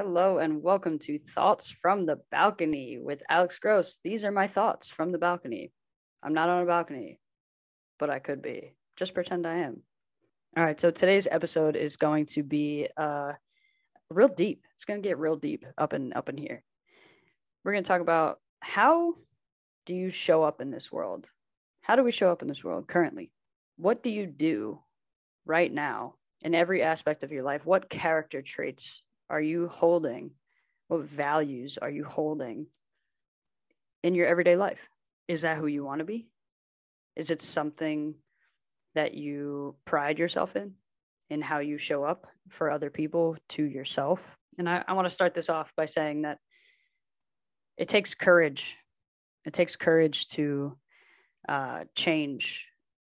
Hello and welcome to Thoughts from the Balcony with Alex Gross. These are my thoughts from the balcony. I'm not on a balcony, but I could be. Just pretend I am. All right, so today's episode is going to be uh real deep. It's going to get real deep up and up in here. We're going to talk about how do you show up in this world? How do we show up in this world currently? What do you do right now in every aspect of your life? What character traits are you holding? What values are you holding in your everyday life? Is that who you want to be? Is it something that you pride yourself in, in how you show up for other people to yourself? And I, I want to start this off by saying that it takes courage. It takes courage to uh, change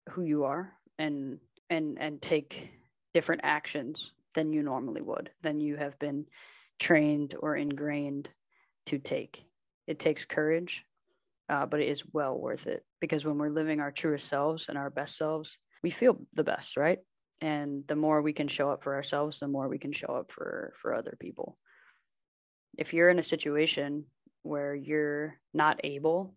who you are and and and take different actions than you normally would, than you have been trained or ingrained to take. It takes courage, uh, but it is well worth it because when we're living our truest selves and our best selves, we feel the best, right? And the more we can show up for ourselves, the more we can show up for for other people. If you're in a situation where you're not able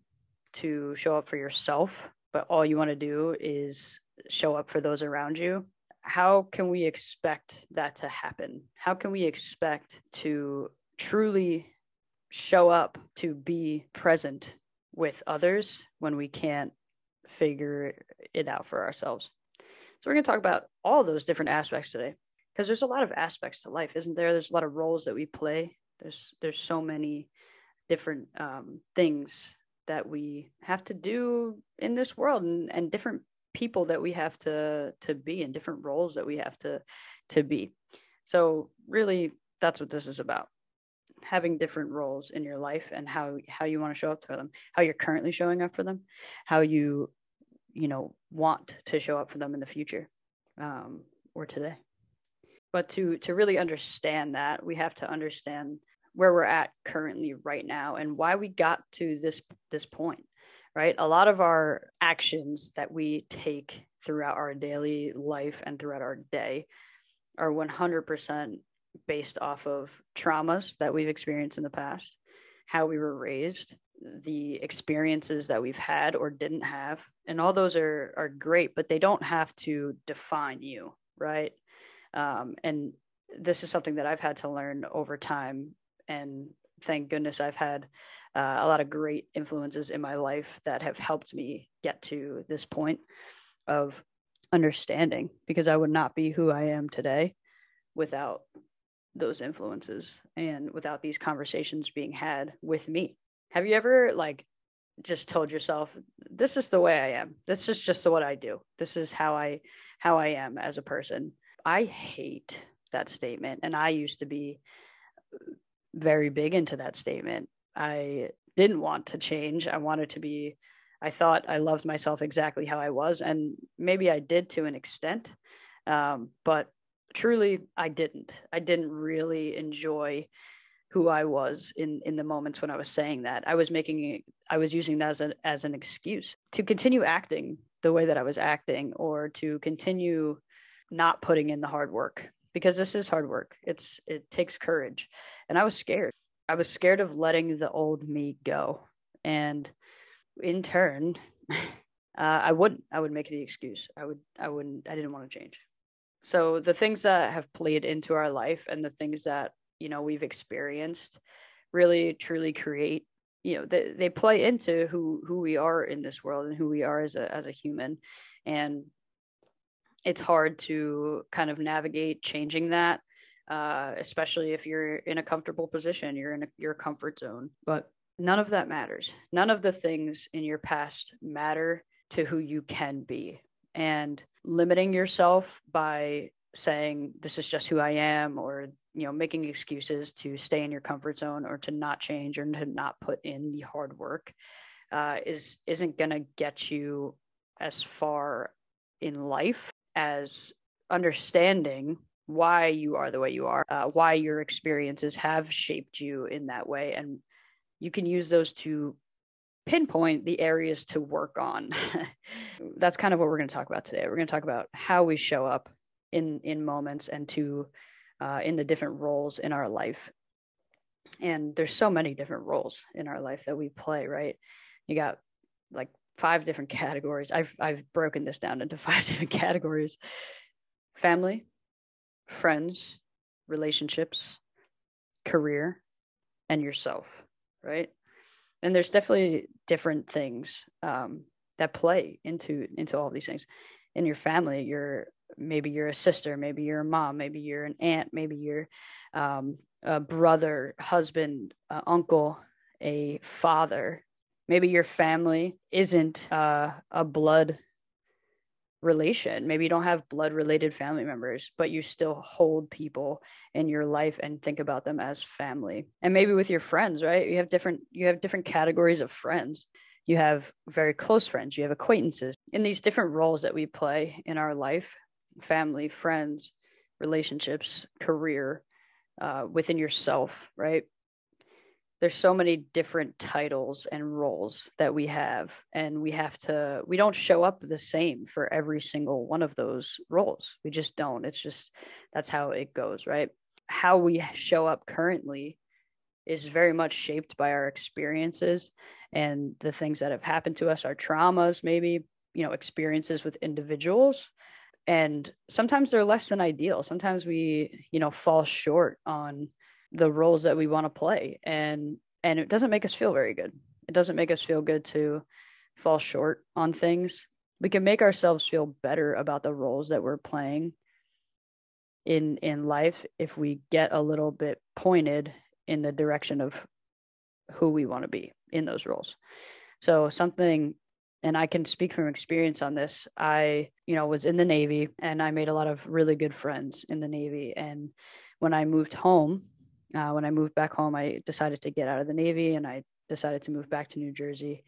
to show up for yourself, but all you want to do is show up for those around you, how can we expect that to happen? How can we expect to truly show up to be present with others when we can't figure it out for ourselves? So, we're going to talk about all those different aspects today because there's a lot of aspects to life, isn't there? There's a lot of roles that we play. There's there's so many different um, things that we have to do in this world and, and different people that we have to to be in different roles that we have to to be. So really that's what this is about having different roles in your life and how how you want to show up for them how you're currently showing up for them how you you know want to show up for them in the future um, or today. But to to really understand that we have to understand where we're at currently right now and why we got to this this point right? A lot of our actions that we take throughout our daily life and throughout our day are 100% based off of traumas that we've experienced in the past, how we were raised, the experiences that we've had or didn't have. And all those are, are great, but they don't have to define you, right? Um, and this is something that I've had to learn over time. And thank goodness I've had uh, a lot of great influences in my life that have helped me get to this point of understanding because I would not be who I am today without those influences and without these conversations being had with me. Have you ever like just told yourself this is the way I am. This is just what I do. This is how I how I am as a person. I hate that statement and I used to be very big into that statement. I didn't want to change. I wanted to be, I thought I loved myself exactly how I was. And maybe I did to an extent. Um, but truly, I didn't. I didn't really enjoy who I was in in the moments when I was saying that. I was making I was using that as an as an excuse to continue acting the way that I was acting or to continue not putting in the hard work because this is hard work. It's it takes courage. And I was scared. I was scared of letting the old me go. And in turn, uh, I wouldn't. I would make the excuse. I would. I wouldn't. I didn't want to change. So the things that have played into our life and the things that you know we've experienced really truly create you know they, they play into who who we are in this world and who we are as a as a human and it's hard to kind of navigate changing that uh, especially if you're in a comfortable position, you're in a, your comfort zone. But none of that matters. None of the things in your past matter to who you can be. And limiting yourself by saying this is just who I am or you know making excuses to stay in your comfort zone or to not change or to not put in the hard work uh, is isn't going to get you as far in life as understanding why you are the way you are, uh, why your experiences have shaped you in that way. And you can use those to pinpoint the areas to work on. That's kind of what we're going to talk about today. We're going to talk about how we show up in in moments and to uh, in the different roles in our life And there's so many different roles in our life that we play, right? You got like five different categories. I've I've broken this down into five different categories. Family, friends, relationships, career, and yourself, right? And there's definitely different things um, that play into into all these things. In your family, you're maybe you're a sister, maybe you're a mom, maybe you're an aunt, maybe you're um, a brother, husband, uh, uncle, a father. Maybe your family isn't uh, a blood relation. Maybe you don't have blood related family members, but you still hold people in your life and think about them as family. And maybe with your friends, right? You have different you have different categories of friends. You have very close friends, you have acquaintances. In these different roles that we play in our life, family, friends, relationships, career, uh, within yourself, right? There's so many different titles and roles that we have and we have to we don't show up the same for every single one of those roles. We just don't. It's just that's how it goes right? How we show up currently is very much shaped by our experiences and the things that have happened to us our traumas maybe you know experiences with individuals. And sometimes they're less than ideal. Sometimes we you know fall short on the roles that we want to play and and it doesn't make us feel very good it doesn't make us feel good to fall short on things we can make ourselves feel better about the roles that we're playing in in life if we get a little bit pointed in the direction of who we want to be in those roles so something and I can speak from experience on this. I, you know, was in the Navy and I made a lot of really good friends in the Navy. And when I moved home, uh, when I moved back home, I decided to get out of the Navy and I decided to move back to New Jersey.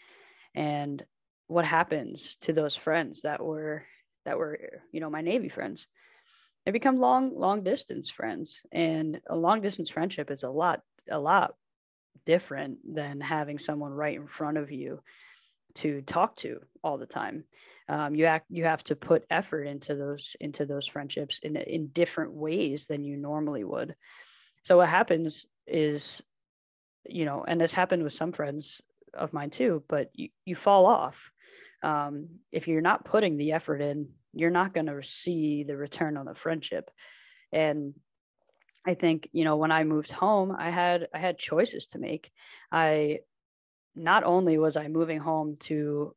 And what happens to those friends that were that were you know my Navy friends? They become long long distance friends, and a long distance friendship is a lot a lot different than having someone right in front of you to talk to all the time. Um, you act you have to put effort into those into those friendships in in different ways than you normally would. So what happens is, you know, and this happened with some friends of mine too, but you, you fall off. Um, if you're not putting the effort in, you're not going to see the return on the friendship. And I think, you know, when I moved home, I had, I had choices to make. I, not only was I moving home to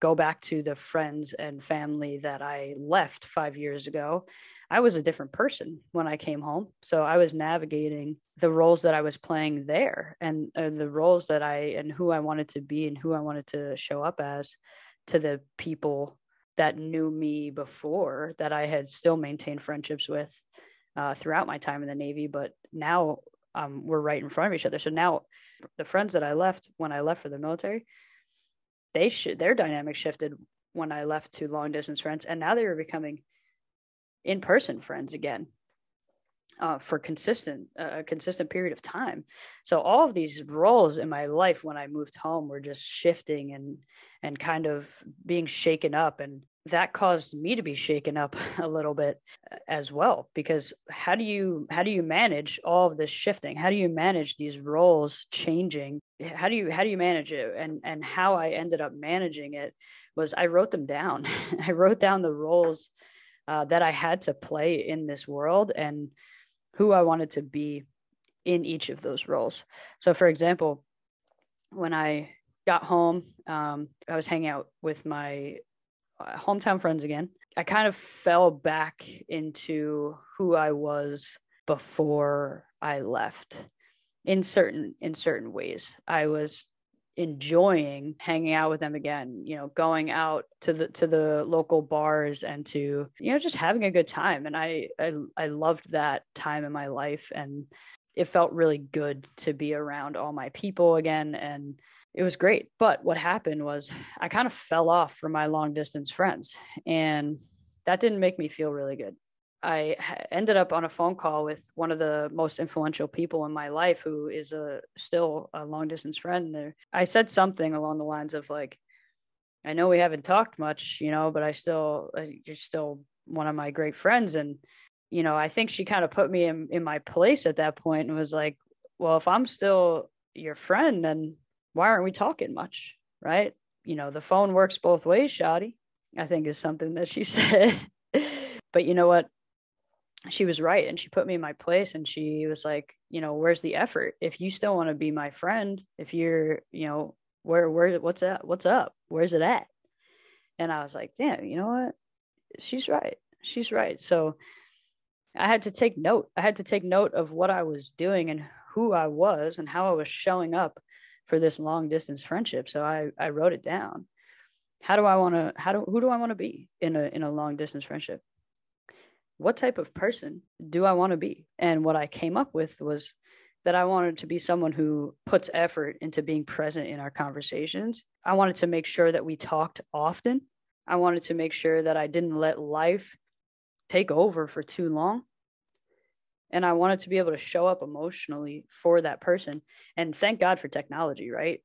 go back to the friends and family that I left five years ago, I was a different person when I came home. So I was navigating the roles that I was playing there and uh, the roles that I and who I wanted to be and who I wanted to show up as to the people that knew me before that I had still maintained friendships with uh, throughout my time in the Navy. But now um, we're right in front of each other. So now the friends that I left when I left for the military, they should their dynamic shifted when I left to long distance friends, and now they were becoming in person friends again uh, for consistent uh, a consistent period of time. So all of these roles in my life when I moved home were just shifting and and kind of being shaken up and that caused me to be shaken up a little bit as well because how do you how do you manage all of this shifting? How do you manage these roles changing? How do you how do you manage it? And and how i ended up managing it was i wrote them down. I wrote down the roles uh, that I had to play in this world and who I wanted to be in each of those roles. So, for example, when I got home, um, I was hanging out with my Uh, hometown friends again. I kind of fell back into who I was before I left in certain in certain ways. I was enjoying hanging out with them again you know going out to the to the local bars and to you know just having a good time and I, I i loved that time in my life and it felt really good to be around all my people again and it was great but what happened was i kind of fell off from my long distance friends and that didn't make me feel really good I ended up on a phone call with one of the most influential people in my life, who is a still a long distance friend. There, I said something along the lines of like, "I know we haven't talked much, you know, but I still, uh, you're still one of my great friends." And you know, I think she kind of put me in in my place at that point and was like, well, if I'm still your friend, then why aren't we talking much? Right. You know, the phone works both ways, Shoddy, I think is something that she said. but you know what? She was right. And she put me in my place and she was like, you know, where's the effort? If you still want to be my friend, if you're, you know, where, where, what's that? What's up? Where's it at? And I was like, damn, you know what? She's right. She's right. So I had to take note. I had to take note of what I was doing and who I was and how I was showing up for this long distance friendship. So I, I wrote it down. How do I want to, how do, who do I want to be in a, in a long distance friendship? What type of person do I want to be? And what I came up with was that I wanted to be someone who puts effort into being present in our conversations. I wanted to make sure that we talked often. I wanted to make sure that I didn't let life take over for too long and I wanted to be able to show up emotionally for that person. And thank God for technology, right?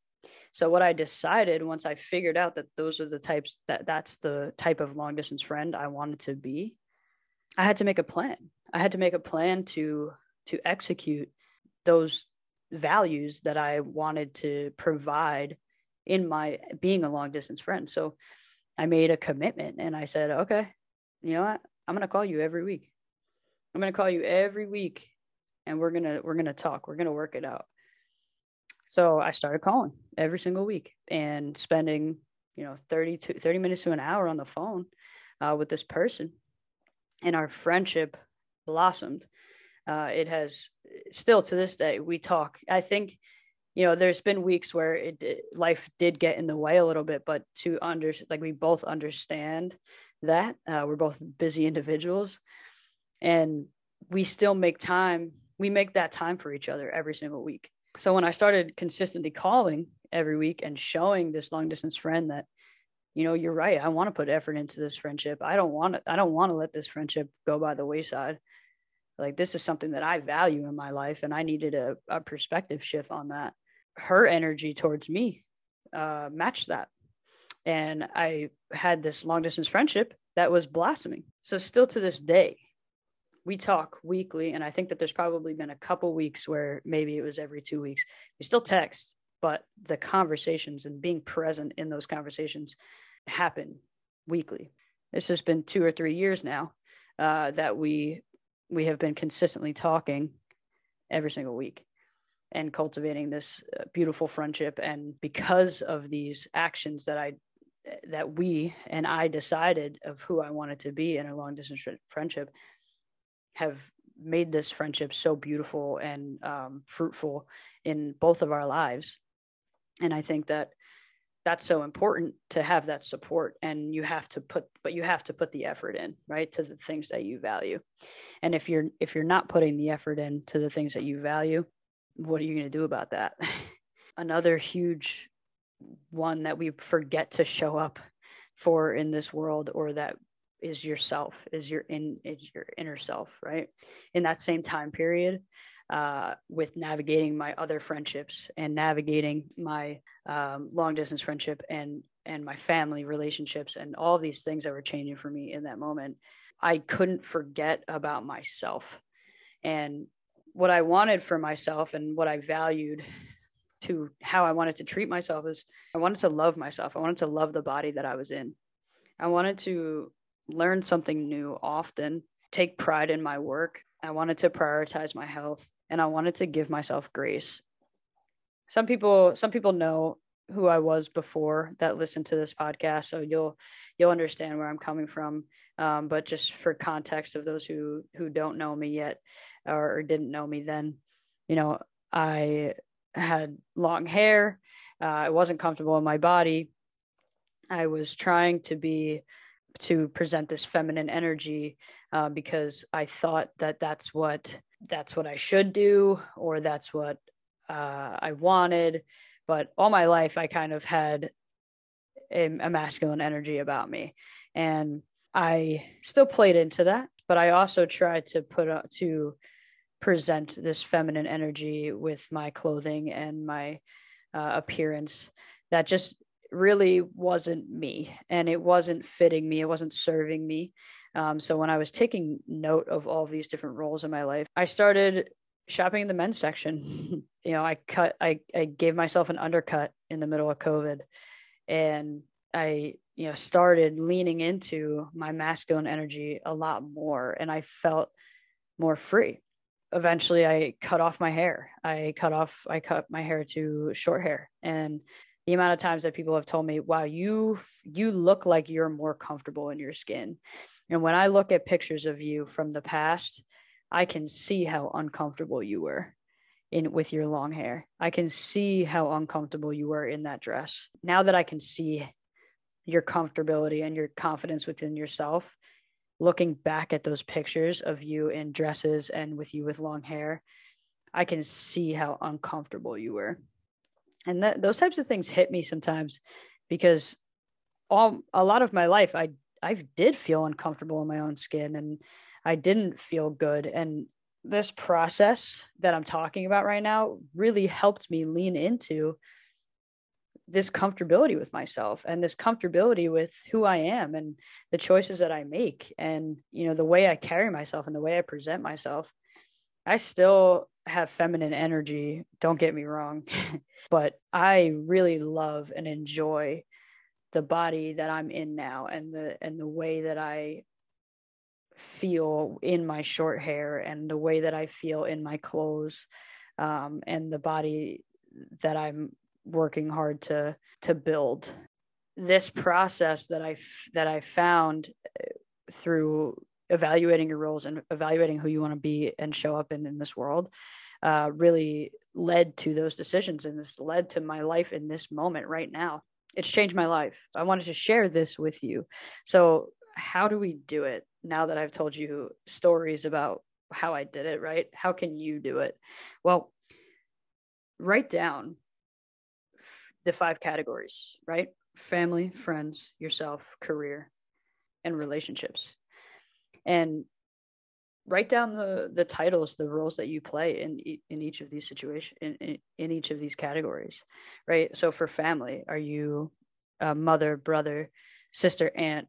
So what I decided once I figured out that those are the types that that's the type of long distance friend I wanted to be, I had to make a plan. I had to make a plan to to execute those values that I wanted to provide in my being a long distance friend. So I made a commitment and I said, okay, you know what? I'm going to call you every week. I'm going to call you every week and we're going to we're going to talk. We're going to work it out. So I started calling every single week and spending, you know, 30 to 30 minutes to an hour on the phone uh, with this person. And our friendship blossomed. Uh, it has still to this day, we talk. I think, you know, there's been weeks where it, it life did get in the way a little bit, but to under like we both understand that uh, we're both busy individuals and we still make time we make that time for each other every single week. So when i started consistently calling every week and showing this long distance friend that you know you're right i want to put effort into this friendship. I don't want to i don't want to let this friendship go by the wayside. Like this is something that i value in my life and i needed a, a perspective shift on that. Her energy towards me uh, matched that. And i had this long distance friendship that was blossoming. So still to this day we talk weekly and i think that there's probably been a couple weeks where maybe it was every two weeks we still text but the conversations and being present in those conversations happen weekly. This has been two or three years now uh, that we we have been consistently talking every single week and cultivating this uh, beautiful friendship. And because of these actions that i that we and i decided of who i wanted to be in a long distance friendship have made this friendship so beautiful and um, fruitful in both of our lives. And I think that that's so important to have that support and you have to put but you have to put the effort in right to the things that you value and if you're if you're not putting the effort in to the things that you value what are you going to do about that another huge one that we forget to show up for in this world or that is yourself is your in is your inner self right? In that same time period uh, with navigating my other friendships and navigating my um, long distance friendship and and my family relationships and all these things that were changing for me in that moment i couldn't forget about myself. And what i wanted for myself and what i valued to how i wanted to treat myself is i wanted to love myself. I wanted to love the body that i was in. I wanted to learn something new often, take pride in my work. I wanted to prioritize my health and I wanted to give myself grace. Some people some people know who I was before that listened to this podcast, so you'll you'll understand where I'm coming from. Um, but just for context of those who who don't know me yet or, or didn't know me then, you know, I had long hair. Uh, I wasn't comfortable in my body. I was trying to be to present this feminine energy uh, because I thought that that's what that's what I should do or that's what uh, I wanted. But all my life, I kind of had a, a masculine energy about me, and I still played into that. But I also tried to put uh, to present this feminine energy with my clothing and my uh, appearance that just really wasn't me and it wasn't fitting me it wasn't serving me um, so when i was taking note of all of these different roles in my life i started shopping in the men's section. you know, I cut, I, I gave myself an undercut in the middle of COVID and I, you know, started leaning into my masculine energy a lot more and I felt more free. Eventually I cut off my hair. I cut off, I cut my hair to short hair and the amount of times that people have told me, wow, you, you look like you're more comfortable in your skin. And when I look at pictures of you from the past, I can see how uncomfortable you were in with your long hair. I can see how uncomfortable you were in that dress. Now that I can see your comfortability and your confidence within yourself, looking back at those pictures of you in dresses and with you with long hair, I can see how uncomfortable you were. And those types of things hit me sometimes because all a lot of my life I I did feel uncomfortable in my own skin and I didn't feel good. And this process that I'm talking about right now really helped me lean into this comfortability with myself and this comfortability with who I am and the choices that I make and you know the way I carry myself and the way I present myself. I still have feminine energy, don't get me wrong, but I really love and enjoy the body that I'm in now and the and the way that I feel in my short hair and the way that I feel in my clothes um, and the body that I'm working hard to to build. This process that I that I found uh, through evaluating your roles and evaluating who you want to be and show up in in this world uh, really led to those decisions and this led to my life in this moment right now it's changed my life. I wanted to share this with you. So, how do we do it now that I've told you stories about how I did it, right? How can you do it? Well, write down the five categories, right? Family, friends, yourself, career, and relationships. And write down the the titles the roles that you play in in each of these situations in, in, in each of these categories right? So for family are you a mother brother sister aunt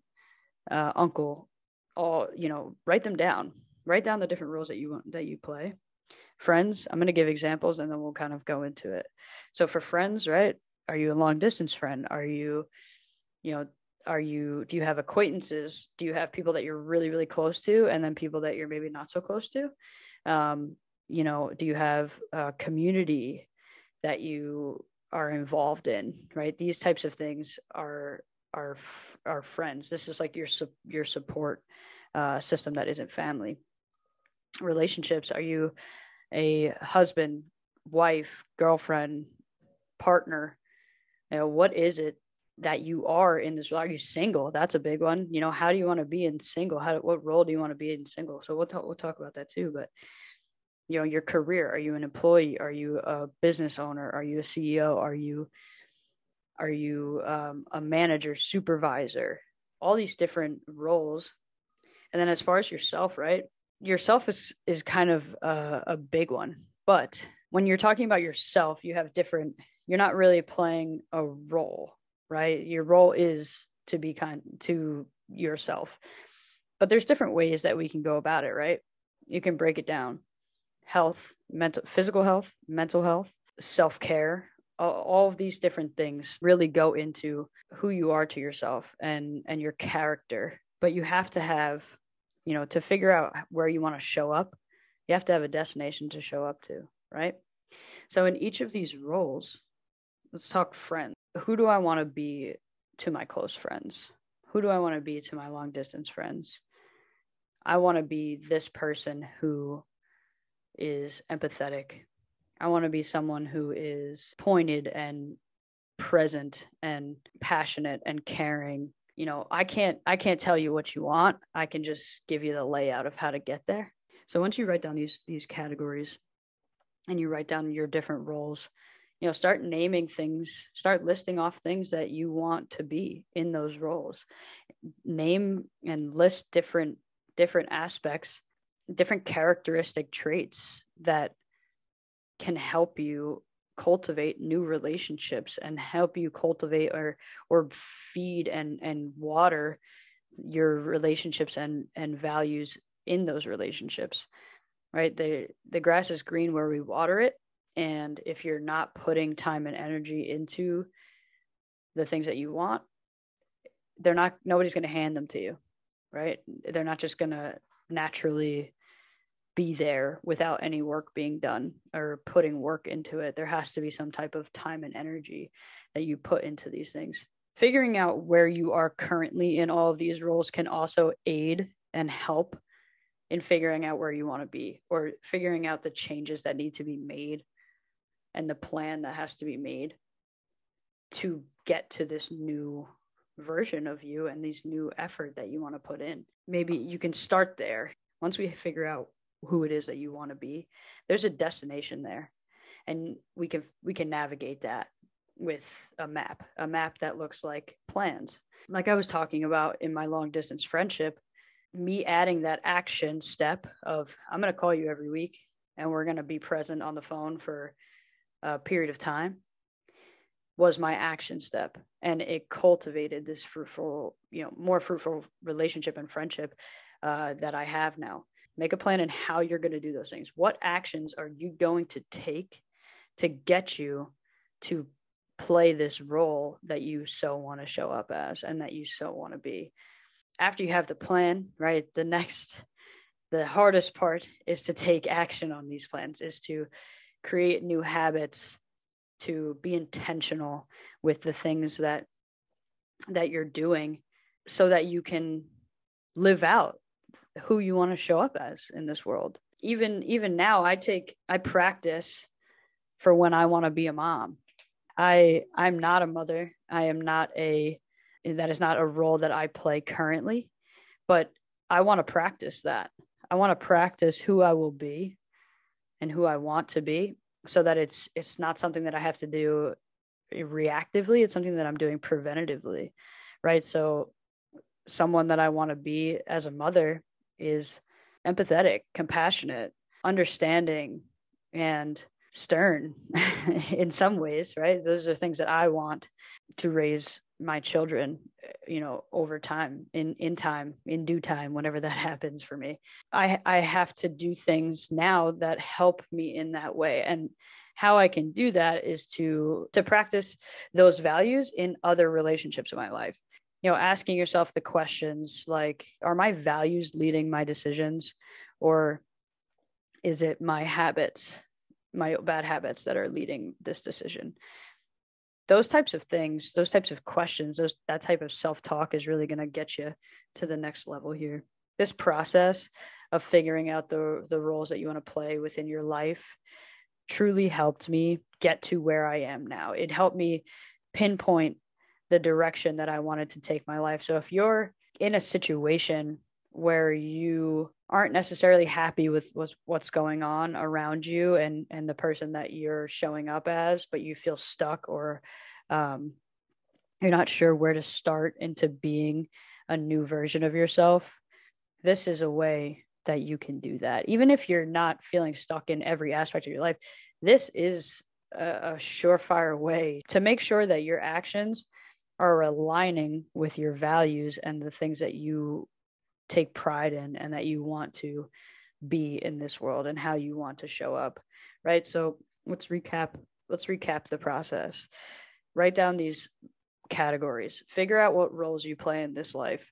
uh, uncle? All you know write them down. Write down the different roles that you want that you play. Friends i'm going to give examples and then we'll kind of go into it. So for friends right are you a long distance friend? Are you you know are you do you have acquaintances? Do you have people that you're really really close to and then people that you're maybe not so close to? Um, you know do you have a community that you are involved in right? These types of things are are are friends. This is like your your support uh, system that isn't family. Relationships are you a husband wife girlfriend partner? You know what is it that you are in this are you single? That's a big one you know how do you want to be in single? How what role do you want to be in single? So we'll talk we'll talk about that too but you know your career are you an employee? Are you a business owner? Are you a ceo are you are you um, a manager supervisor? All these different roles. And then as far as yourself right yourself is is kind of a, a big one but when you're talking about yourself you have different you're not really playing a role right? Your role is to be kind to yourself. But there's different ways that we can go about it, right? You can break it down. Health, mental physical health, mental health, self-care, all of these different things really go into who you are to yourself and and your character. But you have to have, you know, to figure out where you want to show up, you have to have a destination to show up to, right? So in each of these roles, let's talk friends who do I want to be to my close friends? Who do I want to be to my long distance friends? I want to be this person who is empathetic. I want to be someone who is pointed and present and passionate and caring. You know, I can't I can't tell you what you want. I can just give you the layout of how to get there. So once you write down these these categories and you write down your different roles, you know start naming things start listing off things that you want to be in those roles name and list different different aspects different characteristic traits that can help you cultivate new relationships and help you cultivate or or feed and and water your relationships and and values in those relationships right? The the grass is green where we water it, and if you're not putting time and energy into the things that you want, they're not nobody's going to hand them to you, right? They're not just going to naturally be there without any work being done or putting work into it. There has to be some type of time and energy that you put into these things. Figuring out where you are currently in all of these roles can also aid and help in figuring out where you want to be or figuring out the changes that need to be made and the plan that has to be made to get to this new version of you and these new effort that you want to put in. Maybe you can start there. Once we figure out who it is that you want to be there's a destination there and we can we can navigate that with a map a map that looks like plans like i was talking about in my long distance friendship me adding that action step of i'm going to call you every week and we're going to be present on the phone for a period of time was my action step. And it cultivated this fruitful you know more fruitful relationship and friendship uh, that i have now. Make a plan and how you're going to do those things. What actions are you going to take to get you to play this role that you so want to show up as and that you so want to be? After you have the plan right the next the hardest part is to take action on these plans is to create new habits to be intentional with the things that that you're doing so that you can live out who you want to show up as in this world. Even even now i take i practice for when i want to be a mom. I i'm not a mother. I am not a that is not a role that i play currently but i want to practice that. I want to practice who i will be and who i want to be so that it's it's not something that i have to do reactively. It's something that i'm doing preventatively right? So someone that i want to be as a mother is empathetic, compassionate, understanding, and stern in some ways, right? Those are things that I want to raise my children eh, you know over time in in time in due time whenever that happens for me. I i have to do things now that help me in that way. And how i can do that is to to practice those values in other relationships in my life. You know asking yourself the questions like are my values leading my decisions or is it my habits my bad habits that are leading this decision those types of things those types of questions those that type of self-talk is really going to get you to the next level here this process of figuring out the the roles that you want to play within your life truly helped me get to where I am now. It helped me pinpoint the direction that I wanted to take my life. So if you're in a situation where you aren't necessarily happy with, with what's going on around you and and the person that you're showing up as, but you feel stuck or um, you're not sure where to start into being a new version of yourself, this is a way that you can do that. Even if you're not feeling stuck in every aspect of your life, this is a, a surefire way to make sure that your actions are aligning with your values and the things that you take pride in and that you want to be in this world and how you want to show up right? So let's recap let's recap the process. Write down these categories. Figure out what roles you play in this life.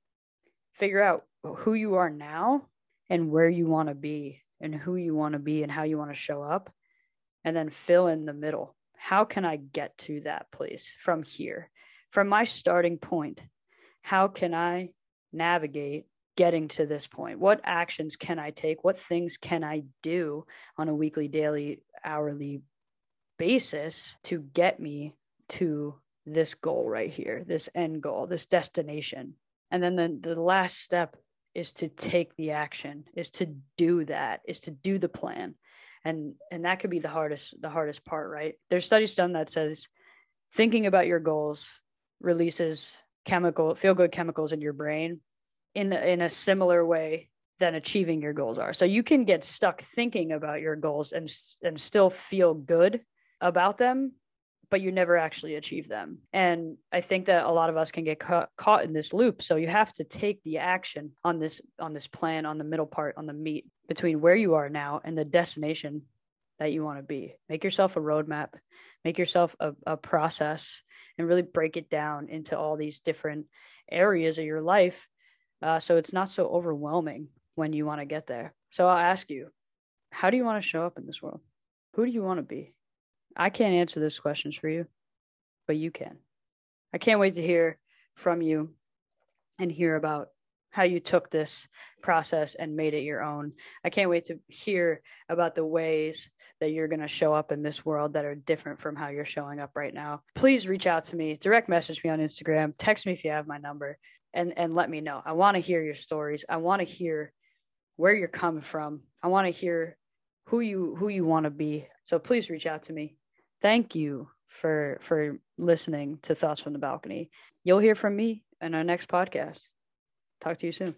Figure out who you are now and where you want to be and who you want to be and how you want to show up. And then fill in the middle. How can i get to that place from here? From my starting point, how can I navigate getting to this point? What actions can I take? What things can I do on a weekly, daily, hourly basis to get me to this goal right here, this end goal, this destination? And then the, the last step is to take the action, is to do that, is to do the plan. And and that could be the hardest the hardest part, right? There's studies done that says thinking about your goals releases chemical feel good chemicals in your brain in in a similar way than achieving your goals are. So you can get stuck thinking about your goals and and still feel good about them, but you never actually achieve them. And I think that a lot of us can get ca- caught in this loop. So you have to take the action on this on this plan on the middle part on the meat between where you are now and the destination that you want to be. Make yourself a roadmap, make yourself a, a process, and really break it down into all these different areas of your life uh, so it's not so overwhelming when you want to get there. So I'll ask you, how do you want to show up in this world? Who do you want to be? I can't answer those questions for you, but you can. I can't wait to hear from you and hear about how you took this process and made it your own. I can't wait to hear about the ways that you're going to show up in this world that are different from how you're showing up right now. Please reach out to me, direct message me on Instagram, text me if you have my number and and let me know. I want to hear your stories. I want to hear where you're coming from. I want to hear who you who you want to be. So please reach out to me. Thank you for for listening to Thoughts from the Balcony. You'll hear from me in our next podcast. Talk to you soon.